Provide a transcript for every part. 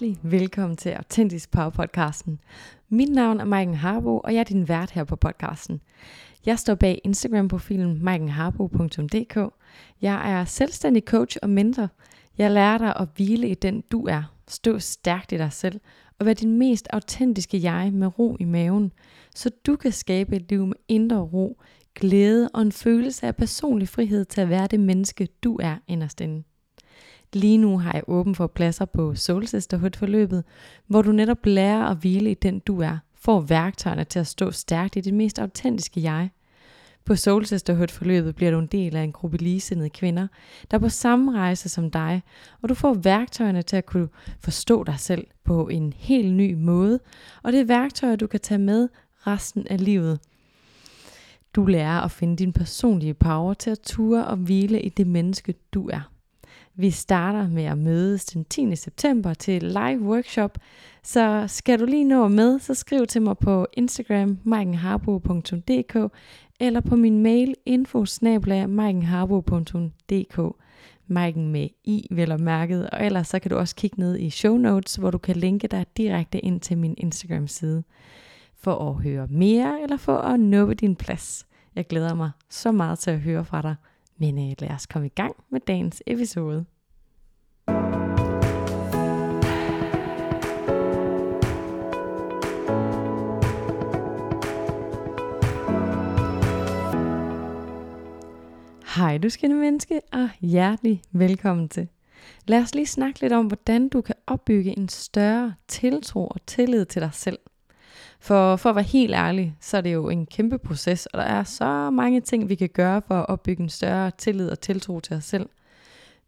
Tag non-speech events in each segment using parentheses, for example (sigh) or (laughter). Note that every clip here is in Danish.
hjertelig velkommen til Autentisk Power podcasten. Mit navn er Maiken Harbo, og jeg er din vært her på podcasten. Jeg står bag Instagram-profilen maikenharbo.dk. Jeg er selvstændig coach og mentor. Jeg lærer dig at hvile i den du er, stå stærkt i dig selv og være din mest autentiske jeg med ro i maven, så du kan skabe et liv med indre ro, glæde og en følelse af personlig frihed til at være det menneske, du er inderst inde. Lige nu har jeg åben for pladser på Soul Sisterhood forløbet, hvor du netop lærer at hvile i den du er, får værktøjerne til at stå stærkt i det mest autentiske jeg. På Soul Sisterhood forløbet bliver du en del af en gruppe ligesindede kvinder, der er på samme rejse som dig, og du får værktøjerne til at kunne forstå dig selv på en helt ny måde, og det er værktøjer, du kan tage med resten af livet. Du lærer at finde din personlige power til at ture og hvile i det menneske, du er. Vi starter med at mødes den 10. september til live workshop, så skal du lige nå med, så skriv til mig på Instagram maikenharbo.dk eller på min mail info Maiken med i, vel og mærket, og ellers så kan du også kigge ned i show notes, hvor du kan linke dig direkte ind til min Instagram side for at høre mere eller for at nuppe din plads. Jeg glæder mig så meget til at høre fra dig. Men øh, lad os komme i gang med dagens episode. Hej du skønne menneske, og hjertelig velkommen til. Lad os lige snakke lidt om, hvordan du kan opbygge en større tiltro og tillid til dig selv – for, for at være helt ærlig, så er det jo en kæmpe proces, og der er så mange ting, vi kan gøre for at opbygge en større tillid og tiltro til os selv.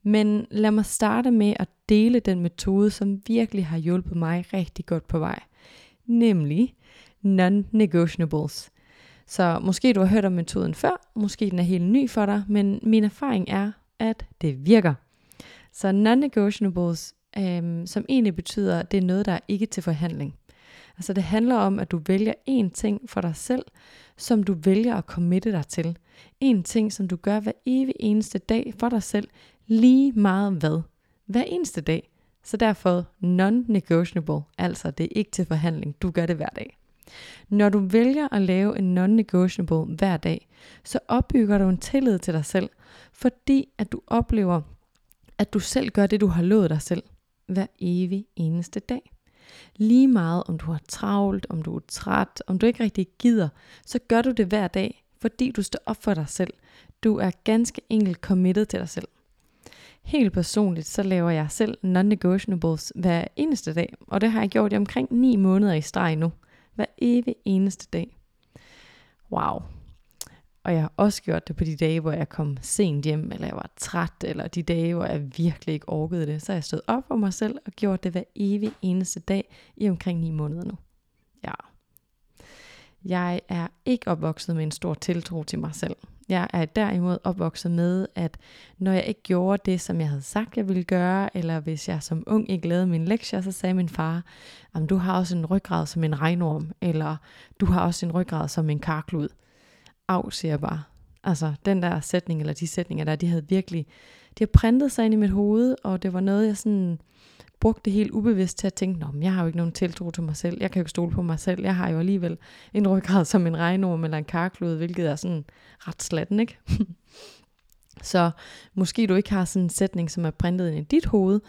Men lad mig starte med at dele den metode, som virkelig har hjulpet mig rigtig godt på vej. Nemlig non-negotiables. Så måske du har hørt om metoden før, måske den er helt ny for dig, men min erfaring er, at det virker. Så non-negotiables, øhm, som egentlig betyder, at det er noget, der er ikke til forhandling. Altså det handler om, at du vælger én ting for dig selv, som du vælger at committe dig til. En ting, som du gør hver evig eneste dag for dig selv, lige meget hvad. Hver eneste dag. Så derfor non-negotiable, altså det er ikke til forhandling, du gør det hver dag. Når du vælger at lave en non-negotiable hver dag, så opbygger du en tillid til dig selv, fordi at du oplever, at du selv gør det, du har lovet dig selv hver evig eneste dag. Lige meget om du har travlt, om du er træt, om du ikke rigtig gider, så gør du det hver dag, fordi du står op for dig selv. Du er ganske enkelt committed til dig selv. Helt personligt, så laver jeg selv non-negotiables hver eneste dag, og det har jeg gjort i omkring 9 måneder i streg nu. Hver evig eneste dag. Wow, og jeg har også gjort det på de dage, hvor jeg kom sent hjem, eller jeg var træt, eller de dage, hvor jeg virkelig ikke orkede det. Så har jeg stået op for mig selv og gjort det hver evig eneste dag i omkring 9 måneder nu. Ja. Jeg er ikke opvokset med en stor tiltro til mig selv. Jeg er derimod opvokset med, at når jeg ikke gjorde det, som jeg havde sagt, jeg ville gøre, eller hvis jeg som ung ikke lavede min lektier, så sagde min far, du har også en ryggrad som en regnorm, eller du har også en ryggrad som en karklud af, siger jeg bare. Altså, den der sætning, eller de sætninger der, de havde virkelig, de har printet sig ind i mit hoved, og det var noget, jeg sådan brugte helt ubevidst til at tænke, Nå, men jeg har jo ikke nogen tiltro til mig selv, jeg kan jo ikke stole på mig selv, jeg har jo alligevel en ryggrad som en regnorm eller en karklud, hvilket er sådan ret slatten, ikke? (laughs) Så måske du ikke har sådan en sætning, som er printet ind i dit hoved,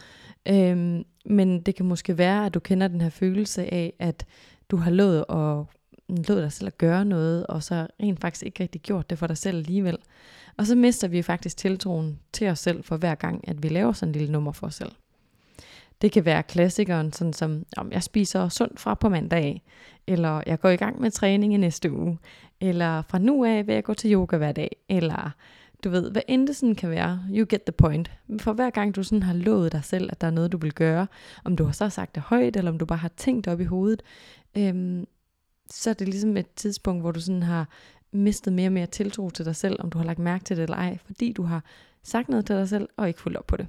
øhm, men det kan måske være, at du kender den her følelse af, at du har lovet at lod dig selv at gøre noget, og så rent faktisk ikke rigtig gjort det for dig selv alligevel. Og så mister vi faktisk tiltroen til os selv for hver gang, at vi laver sådan en lille nummer for os selv. Det kan være klassikeren, sådan som, om jeg spiser sundt fra på mandag, eller jeg går i gang med træning i næste uge, eller fra nu af vil jeg gå til yoga hver dag, eller du ved, hvad end det sådan kan være, you get the point. For hver gang du sådan har lovet dig selv, at der er noget, du vil gøre, om du har så sagt det højt, eller om du bare har tænkt op i hovedet, øhm, så er det ligesom et tidspunkt, hvor du sådan har mistet mere og mere tiltro til dig selv, om du har lagt mærke til det eller ej, fordi du har sagt noget til dig selv og ikke fulgt op på det.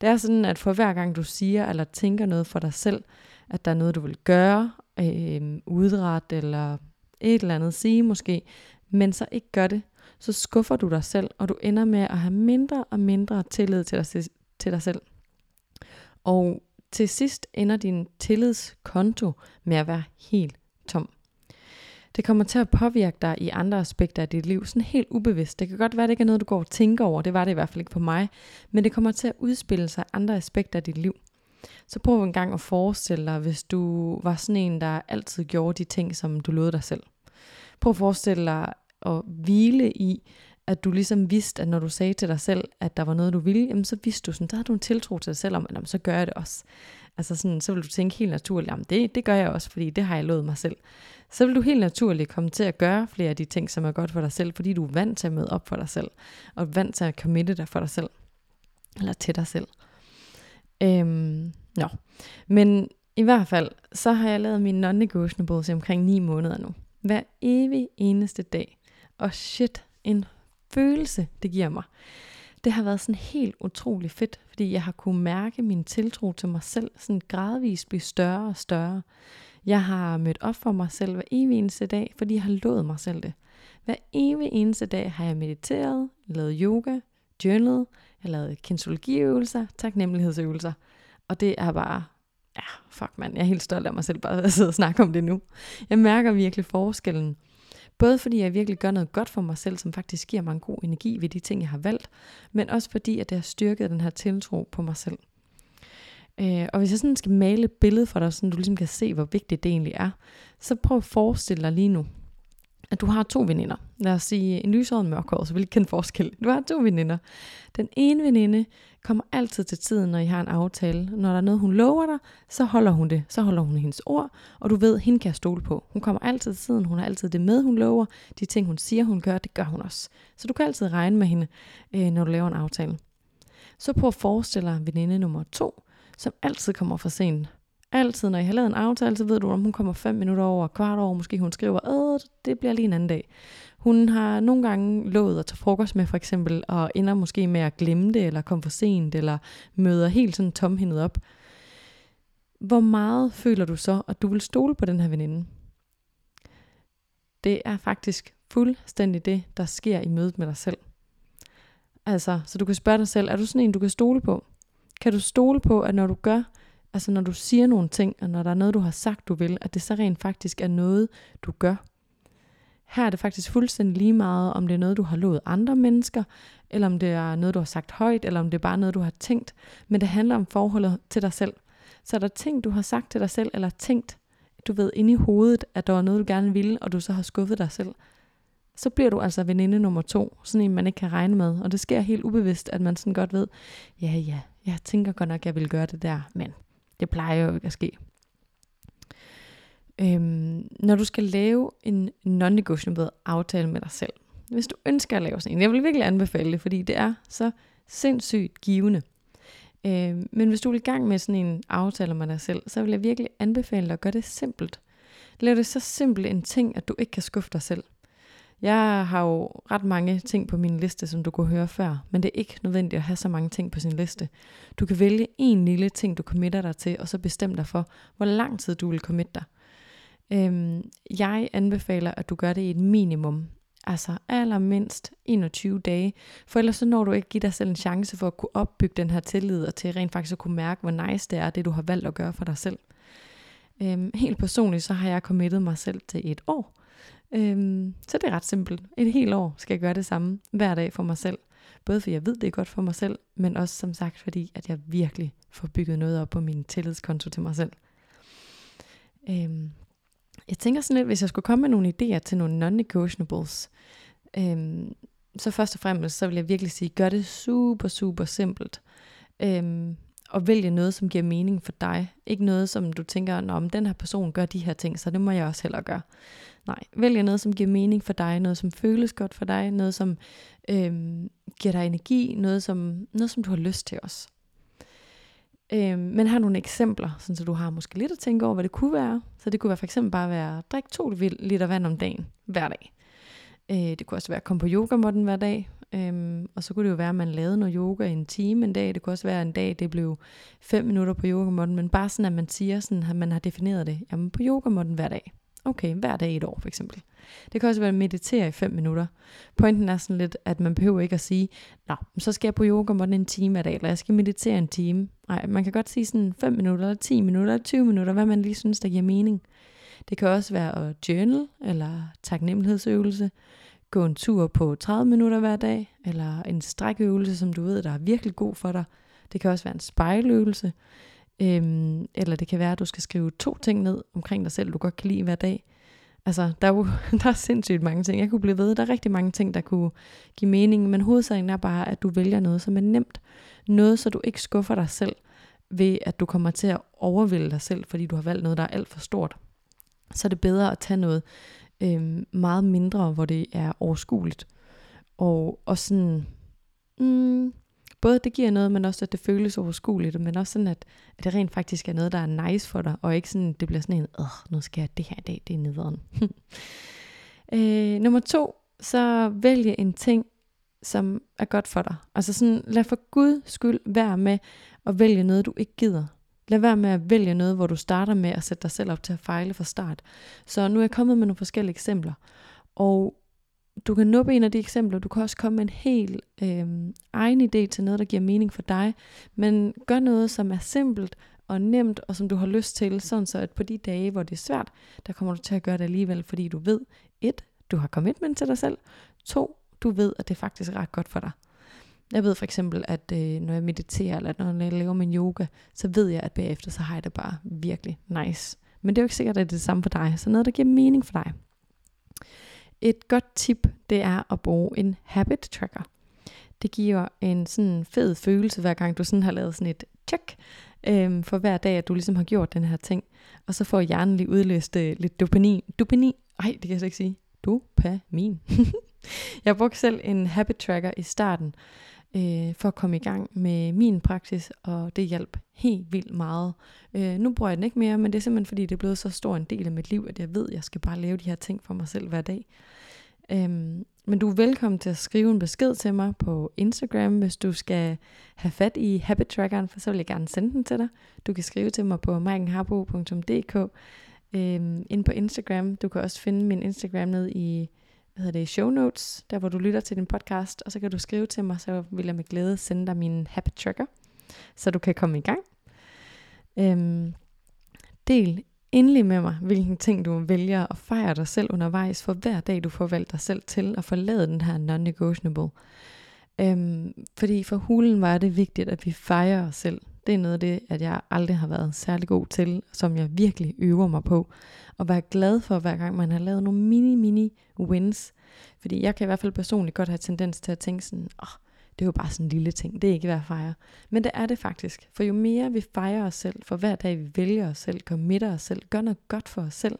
Det er sådan, at for hver gang du siger eller tænker noget for dig selv, at der er noget, du vil gøre, øh, udrette eller et eller andet sige måske, men så ikke gør det, så skuffer du dig selv, og du ender med at have mindre og mindre tillid til dig, til dig selv. Og til sidst ender din tillidskonto med at være helt tom. Det kommer til at påvirke dig i andre aspekter af dit liv, sådan helt ubevidst. Det kan godt være, at det ikke er noget, du går og tænker over, det var det i hvert fald ikke på mig, men det kommer til at udspille sig i andre aspekter af dit liv. Så prøv en gang at forestille dig, hvis du var sådan en, der altid gjorde de ting, som du lovede dig selv. Prøv at forestille dig at hvile i, at du ligesom vidste, at når du sagde til dig selv, at der var noget, du ville, jamen så vidste du sådan, der havde du en tiltro til dig selv om, at jamen, så gør jeg det også. Altså sådan, så vil du tænke helt naturligt, jamen det, det gør jeg også, fordi det har jeg lovet mig selv. Så vil du helt naturligt komme til at gøre flere af de ting, som er godt for dig selv, fordi du er vant til at møde op for dig selv, og vant til at committe dig for dig selv, eller til dig selv. Øhm, nå. Men i hvert fald, så har jeg lavet min non-negotiables i omkring 9 måneder nu. Hver evig eneste dag. Og shit, en følelse, det giver mig. Det har været sådan helt utrolig fedt, fordi jeg har kunne mærke min tiltro til mig selv sådan gradvist blive større og større. Jeg har mødt op for mig selv hver evig eneste dag, fordi jeg har lovet mig selv det. Hver evig eneste dag har jeg mediteret, lavet yoga, journalet, jeg har lavet kinesologiøvelser, taknemmelighedsøvelser. Og det er bare, ja, fuck mand, jeg er helt stolt af mig selv bare at sidde og snakke om det nu. Jeg mærker virkelig forskellen. Både fordi jeg virkelig gør noget godt for mig selv, som faktisk giver mig en god energi ved de ting, jeg har valgt, men også fordi, at det har styrket den her tiltro på mig selv. Øh, og hvis jeg sådan skal male et billede for dig, så du ligesom kan se, hvor vigtigt det egentlig er, så prøv at forestille dig lige nu, at du har to veninder. Lad os sige en lyshåret og en mørkhåret, så vil ikke kende forskel. Du har to veninder. Den ene veninde kommer altid til tiden, når I har en aftale. Når der er noget, hun lover dig, så holder hun det. Så holder hun hendes ord, og du ved, hende kan jeg stole på. Hun kommer altid til tiden, hun har altid det med, hun lover. De ting, hun siger, hun gør, det gør hun også. Så du kan altid regne med hende, øh, når du laver en aftale. Så prøv at forestille dig veninde nummer to, som altid kommer for sent. Altid, når I har lavet en aftale, så ved du, om hun kommer fem minutter over, kvart over, måske hun skriver, Åh, det bliver lige en anden dag. Hun har nogle gange lovet at tage frokost med, for eksempel, og ender måske med at glemme det, eller komme for sent, eller møder helt sådan tomhændet op. Hvor meget føler du så, at du vil stole på den her veninde? Det er faktisk fuldstændig det, der sker i mødet med dig selv. Altså, så du kan spørge dig selv, er du sådan en, du kan stole på? Kan du stole på, at når du gør, altså når du siger nogle ting, og når der er noget, du har sagt, du vil, at det så rent faktisk er noget, du gør? Her er det faktisk fuldstændig lige meget, om det er noget, du har lovet andre mennesker, eller om det er noget, du har sagt højt, eller om det er bare noget, du har tænkt. Men det handler om forholdet til dig selv. Så er der ting, du har sagt til dig selv, eller tænkt, du ved, inde i hovedet, at der var noget, du gerne ville, og du så har skuffet dig selv, så bliver du altså veninde nummer to, sådan en, man ikke kan regne med. Og det sker helt ubevidst, at man sådan godt ved, ja, ja, jeg tænker godt nok, jeg vil gøre det der, men det plejer jo ikke at ske. Øhm, når du skal lave en non-negotiable aftale med dig selv, hvis du ønsker at lave sådan en, jeg vil virkelig anbefale det, fordi det er så sindssygt givende. Øhm, men hvis du vil i gang med sådan en aftale med dig selv, så vil jeg virkelig anbefale dig at gøre det simpelt. Lav det så simpelt en ting, at du ikke kan skuffe dig selv. Jeg har jo ret mange ting på min liste, som du kunne høre før, men det er ikke nødvendigt at have så mange ting på sin liste. Du kan vælge en lille ting, du committer dig til, og så bestemme dig for, hvor lang tid du vil committe dig. Øhm, jeg anbefaler, at du gør det i et minimum. Altså allermindst 21 dage, for ellers så når du ikke give dig selv en chance for at kunne opbygge den her tillid, og til rent faktisk at kunne mærke, hvor nice det er, det du har valgt at gøre for dig selv. Øhm, helt personligt, så har jeg committet mig selv til et år. Øhm, så det er ret simpelt. Et helt år skal jeg gøre det samme hver dag for mig selv. Både fordi jeg ved, det er godt for mig selv, men også som sagt fordi, at jeg virkelig får bygget noget op på min tillidskonto til mig selv. Øhm, jeg tænker sådan lidt, hvis jeg skulle komme med nogle idéer til nogle non-negotiables, øhm, så først og fremmest, så vil jeg virkelig sige, gør det super, super simpelt. Øhm, og vælge noget, som giver mening for dig. Ikke noget, som du tænker, Nå, om den her person gør de her ting, så det må jeg også heller gøre. Nej, vælge noget, som giver mening for dig, noget, som føles godt for dig, noget, som øhm, giver dig energi, noget som, noget, som du har lyst til også. Øhm, men har nogle eksempler, sådan så du har måske lidt at tænke over, hvad det kunne være. Så det kunne være for eksempel bare være, at drikke to liter vand om dagen, hver dag. Øh, det kunne også være at komme på yogamotten hver dag. Øhm, og så kunne det jo være, at man lavede noget yoga i en time en dag. Det kunne også være en dag, det blev fem minutter på yogamotten. Men bare sådan, at man siger, sådan, at man har defineret det. Jamen på yogamotten hver dag. Okay, hver dag i et år for eksempel. Det kan også være at meditere i 5 minutter. Pointen er sådan lidt, at man behøver ikke at sige, Nå, så skal jeg på yoga måtte en time hver dag, eller jeg skal meditere en time. Nej, man kan godt sige sådan 5 minutter, eller 10 minutter, eller 20 minutter, hvad man lige synes, der giver mening. Det kan også være at journal, eller taknemmelighedsøvelse, gå en tur på 30 minutter hver dag, eller en strækøvelse, som du ved, der er virkelig god for dig. Det kan også være en spejløvelse, øhm, eller det kan være, at du skal skrive to ting ned omkring dig selv, du godt kan lide hver dag. Altså, der er jo (laughs) der er sindssygt mange ting. Jeg kunne blive ved. Der er rigtig mange ting, der kunne give mening, men hovedsagen er bare, at du vælger noget, som er nemt. Noget, så du ikke skuffer dig selv ved, at du kommer til at overvælde dig selv, fordi du har valgt noget, der er alt for stort. Så er det bedre at tage noget øh, meget mindre, hvor det er overskueligt. Og, og sådan, mm, både det giver noget, men også at det føles overskueligt, men også sådan, at, at det rent faktisk er noget, der er nice for dig, og ikke sådan, det bliver sådan en, åh, nu skal jeg det her i dag, det er nederen. (laughs) øh, nummer to, så vælge en ting, som er godt for dig. Altså sådan, lad for Gud skyld være med at vælge noget, du ikke gider. Lad være med at vælge noget, hvor du starter med at sætte dig selv op til at fejle fra start. Så nu er jeg kommet med nogle forskellige eksempler. Og du kan nuppe en af de eksempler, du kan også komme med en helt øh, egen idé til noget, der giver mening for dig, men gør noget, som er simpelt og nemt, og som du har lyst til, sådan så at på de dage, hvor det er svært, der kommer du til at gøre det alligevel, fordi du ved, et, du har commitment til dig selv, to, du ved, at det er faktisk ret godt for dig. Jeg ved for eksempel, at øh, når jeg mediterer, eller når jeg laver min yoga, så ved jeg, at bagefter, så har jeg det bare virkelig nice. Men det er jo ikke sikkert, at det er det samme for dig. Så noget, der giver mening for dig. Et godt tip, det er at bruge en habit tracker. Det giver en sådan fed følelse, hver gang du sådan har lavet sådan et check øhm, for hver dag, at du ligesom har gjort den her ting. Og så får hjernen lige udløst øh, lidt dopamin. Dopamin? Ej, det kan jeg slet ikke sige. Dopamin. (laughs) jeg brugte selv en habit tracker i starten, øh, for at komme i gang med min praksis, og det hjalp helt vildt meget. Øh, nu bruger jeg den ikke mere, men det er simpelthen fordi, det er blevet så stor en del af mit liv, at jeg ved, at jeg skal bare lave de her ting for mig selv hver dag. Øhm, men du er velkommen til at skrive en besked til mig på Instagram, hvis du skal have fat i habit trackeren, for så vil jeg gerne sende den til dig. Du kan skrive til mig på maikenharbo.dk øhm, ind på Instagram. Du kan også finde min Instagram ned i hvad hedder det, show notes, der hvor du lytter til din podcast, og så kan du skrive til mig, så vil jeg med glæde sende dig min habit tracker, så du kan komme i gang. Øhm, del endelig med mig, hvilken ting du vælger at fejre dig selv undervejs, for hver dag du får valgt dig selv til at forlade den her non-negotiable. Øhm, fordi for hulen var det vigtigt, at vi fejrer os selv. Det er noget af det, at jeg aldrig har været særlig god til, som jeg virkelig øver mig på. Og være glad for, hver gang man har lavet nogle mini-mini wins. Fordi jeg kan i hvert fald personligt godt have tendens til at tænke sådan, åh, oh, det er jo bare sådan en lille ting, det er ikke værd at fejre. Men det er det faktisk, for jo mere vi fejrer os selv, for hver dag vi vælger os selv, committer os selv, gør noget godt for os selv,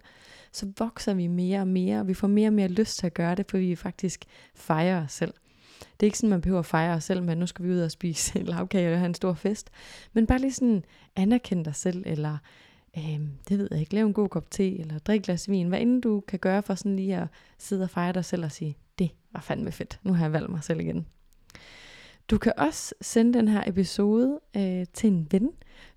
så vokser vi mere og mere, og vi får mere og mere lyst til at gøre det, fordi vi faktisk fejrer os selv. Det er ikke sådan, man behøver at fejre os selv, men nu skal vi ud og spise (laughs) lavkage og have en stor fest. Men bare lige sådan anerkende dig selv, eller øh, det ved jeg ikke, lave en god kop te, eller drikke glas vin. Hvad end du kan gøre for sådan lige at sidde og fejre dig selv og sige, det var fandme fedt, nu har jeg valgt mig selv igen. Du kan også sende den her episode øh, til en ven,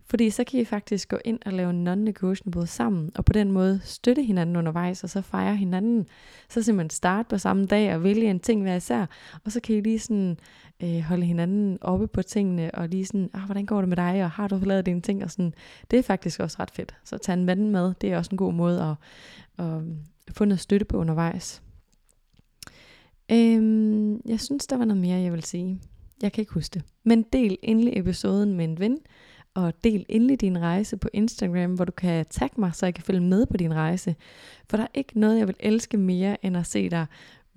fordi så kan I faktisk gå ind og lave non-negotiable sammen, og på den måde støtte hinanden undervejs, og så fejre hinanden. Så simpelthen starte på samme dag og vælge en ting hver især, og så kan I lige sådan øh, holde hinanden oppe på tingene, og lige sådan, ah, hvordan går det med dig, og har du lavet dine ting, og sådan. Det er faktisk også ret fedt. Så tag en ven med, det er også en god måde at, at få noget støtte på undervejs. Øhm, jeg synes, der var noget mere, jeg vil sige. Jeg kan ikke huske det. Men del endelig episoden med en ven, og del endelig din rejse på Instagram, hvor du kan tagge mig, så jeg kan følge med på din rejse. For der er ikke noget, jeg vil elske mere, end at se dig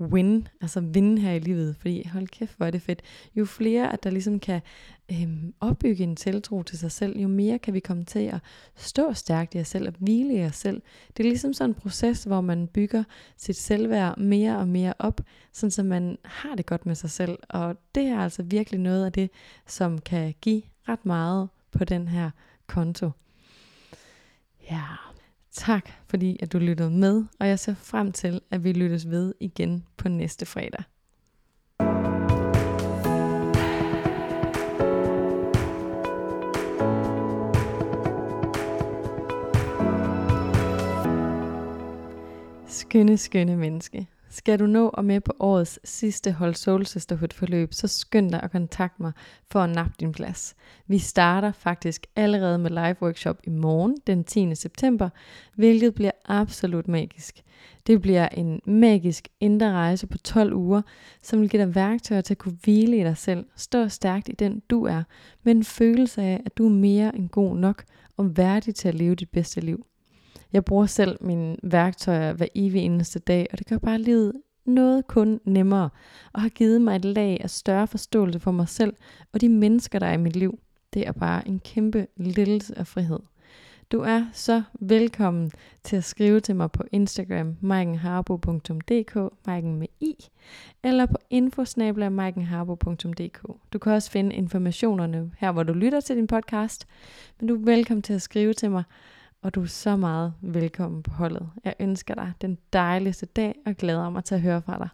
win, altså vinde her i livet, fordi hold kæft, hvor er det fedt. Jo flere, at der ligesom kan øhm, opbygge en tiltro til sig selv, jo mere kan vi komme til at stå stærkt i os selv og hvile i os selv. Det er ligesom sådan en proces, hvor man bygger sit selvværd mere og mere op, sådan så man har det godt med sig selv, og det er altså virkelig noget af det, som kan give ret meget på den her konto. Ja, tak fordi at du lyttede med, og jeg ser frem til, at vi lyttes ved igen på næste fredag. skønne, skønne menneske. Skal du nå og med på årets sidste Hold Soul Sisterhood forløb, så skynd dig at kontakte mig for at nappe din plads. Vi starter faktisk allerede med live workshop i morgen, den 10. september, hvilket bliver absolut magisk. Det bliver en magisk indre rejse på 12 uger, som vil give dig værktøjer til at kunne hvile i dig selv, stå stærkt i den du er, med en følelse af, at du er mere end god nok og værdig til at leve dit bedste liv. Jeg bruger selv mine værktøjer hver evig eneste dag, og det gør bare livet noget kun nemmere, og har givet mig et lag af større forståelse for mig selv og de mennesker, der er i mit liv. Det er bare en kæmpe lidelse af frihed. Du er så velkommen til at skrive til mig på Instagram, maikenharbo.dk, Maiken med i, eller på infosnabla.maikenharbo.dk. Du kan også finde informationerne her, hvor du lytter til din podcast, men du er velkommen til at skrive til mig, og du er så meget velkommen på holdet. Jeg ønsker dig den dejligste dag og glæder mig til at høre fra dig.